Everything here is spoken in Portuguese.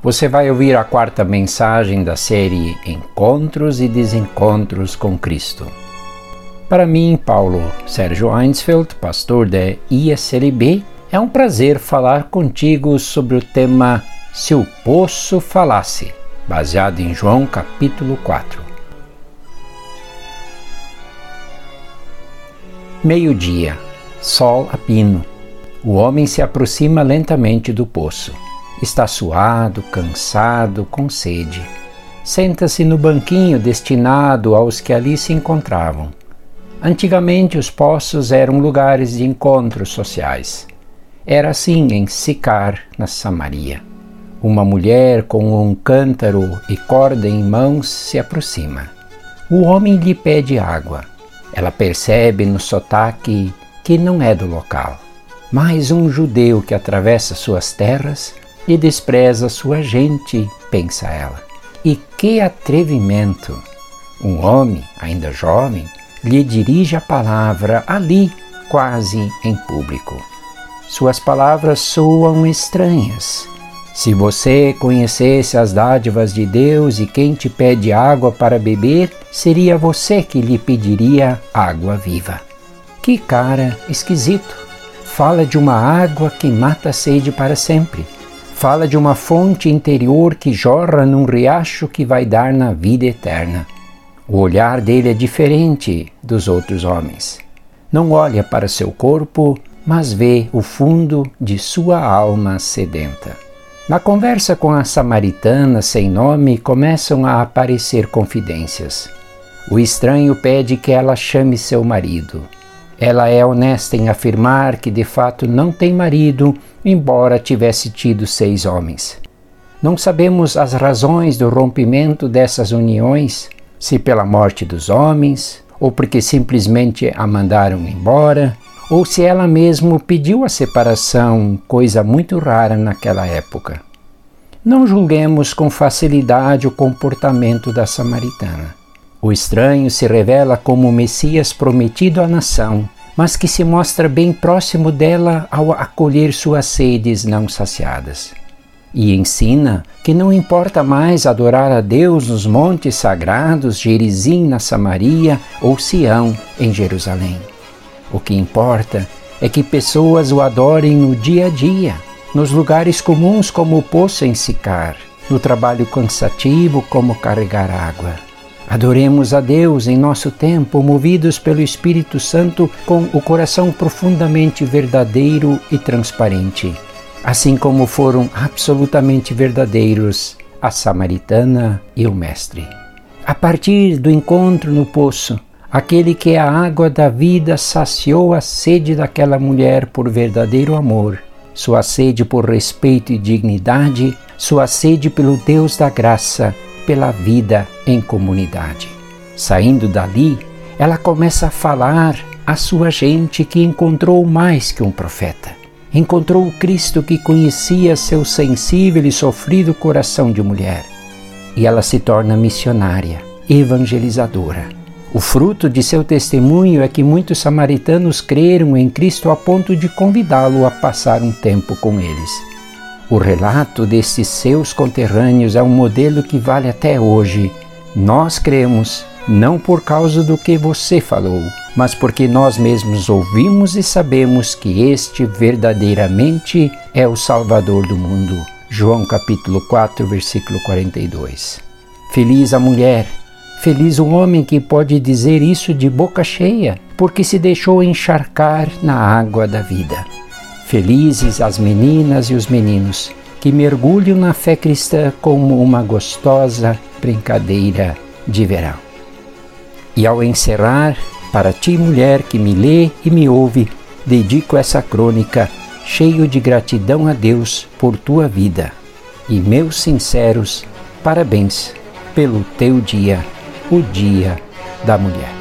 Você vai ouvir a quarta mensagem da série Encontros e Desencontros com Cristo. Para mim, Paulo Sérgio Einsfeld, pastor da ISLB, é um prazer falar contigo sobre o tema Se o Poço Falasse, baseado em João capítulo 4. Meio-dia, sol a pino. O homem se aproxima lentamente do poço. Está suado, cansado, com sede. Senta-se no banquinho destinado aos que ali se encontravam. Antigamente os poços eram lugares de encontros sociais. Era assim em Sicar, na Samaria. Uma mulher com um cântaro e corda em mãos se aproxima. O homem lhe pede água. Ela percebe no sotaque que não é do local. Mais um judeu que atravessa suas terras e despreza sua gente, pensa ela. E que atrevimento! Um homem, ainda jovem, lhe dirige a palavra ali, quase em público. Suas palavras soam estranhas. Se você conhecesse as dádivas de Deus e quem te pede água para beber, seria você que lhe pediria água viva. Que cara esquisito! Fala de uma água que mata a sede para sempre fala de uma fonte interior que jorra num riacho que vai dar na vida eterna. O olhar dele é diferente dos outros homens. Não olha para seu corpo, mas vê o fundo de sua alma sedenta. Na conversa com a samaritana sem nome começam a aparecer confidências. O estranho pede que ela chame seu marido. Ela é honesta em afirmar que de fato não tem marido, embora tivesse tido seis homens. Não sabemos as razões do rompimento dessas uniões, se pela morte dos homens, ou porque simplesmente a mandaram embora, ou se ela mesma pediu a separação, coisa muito rara naquela época. Não julguemos com facilidade o comportamento da samaritana. O estranho se revela como o Messias prometido à nação, mas que se mostra bem próximo dela ao acolher suas sedes não saciadas. E ensina que não importa mais adorar a Deus nos montes sagrados, Gerizim na Samaria ou Sião em Jerusalém. O que importa é que pessoas o adorem no dia a dia, nos lugares comuns como o poço em Sicar, no trabalho cansativo como carregar água Adoremos a Deus em nosso tempo, movidos pelo Espírito Santo, com o coração profundamente verdadeiro e transparente, assim como foram absolutamente verdadeiros a samaritana e o Mestre. A partir do encontro no poço, aquele que é a água da vida saciou a sede daquela mulher por verdadeiro amor, sua sede por respeito e dignidade, sua sede pelo Deus da graça pela vida em comunidade. Saindo dali, ela começa a falar à sua gente que encontrou mais que um profeta. Encontrou o Cristo que conhecia seu sensível e sofrido coração de mulher. E ela se torna missionária, evangelizadora. O fruto de seu testemunho é que muitos samaritanos creram em Cristo a ponto de convidá-lo a passar um tempo com eles. O relato destes seus conterrâneos é um modelo que vale até hoje. Nós cremos, não por causa do que você falou, mas porque nós mesmos ouvimos e sabemos que este verdadeiramente é o Salvador do mundo. João capítulo 4, versículo 42. Feliz a mulher, feliz o homem que pode dizer isso de boca cheia, porque se deixou encharcar na água da vida. Felizes as meninas e os meninos que mergulham na fé cristã como uma gostosa brincadeira de verão. E ao encerrar, para ti, mulher que me lê e me ouve, dedico essa crônica cheio de gratidão a Deus por tua vida e meus sinceros parabéns pelo teu dia, o Dia da Mulher.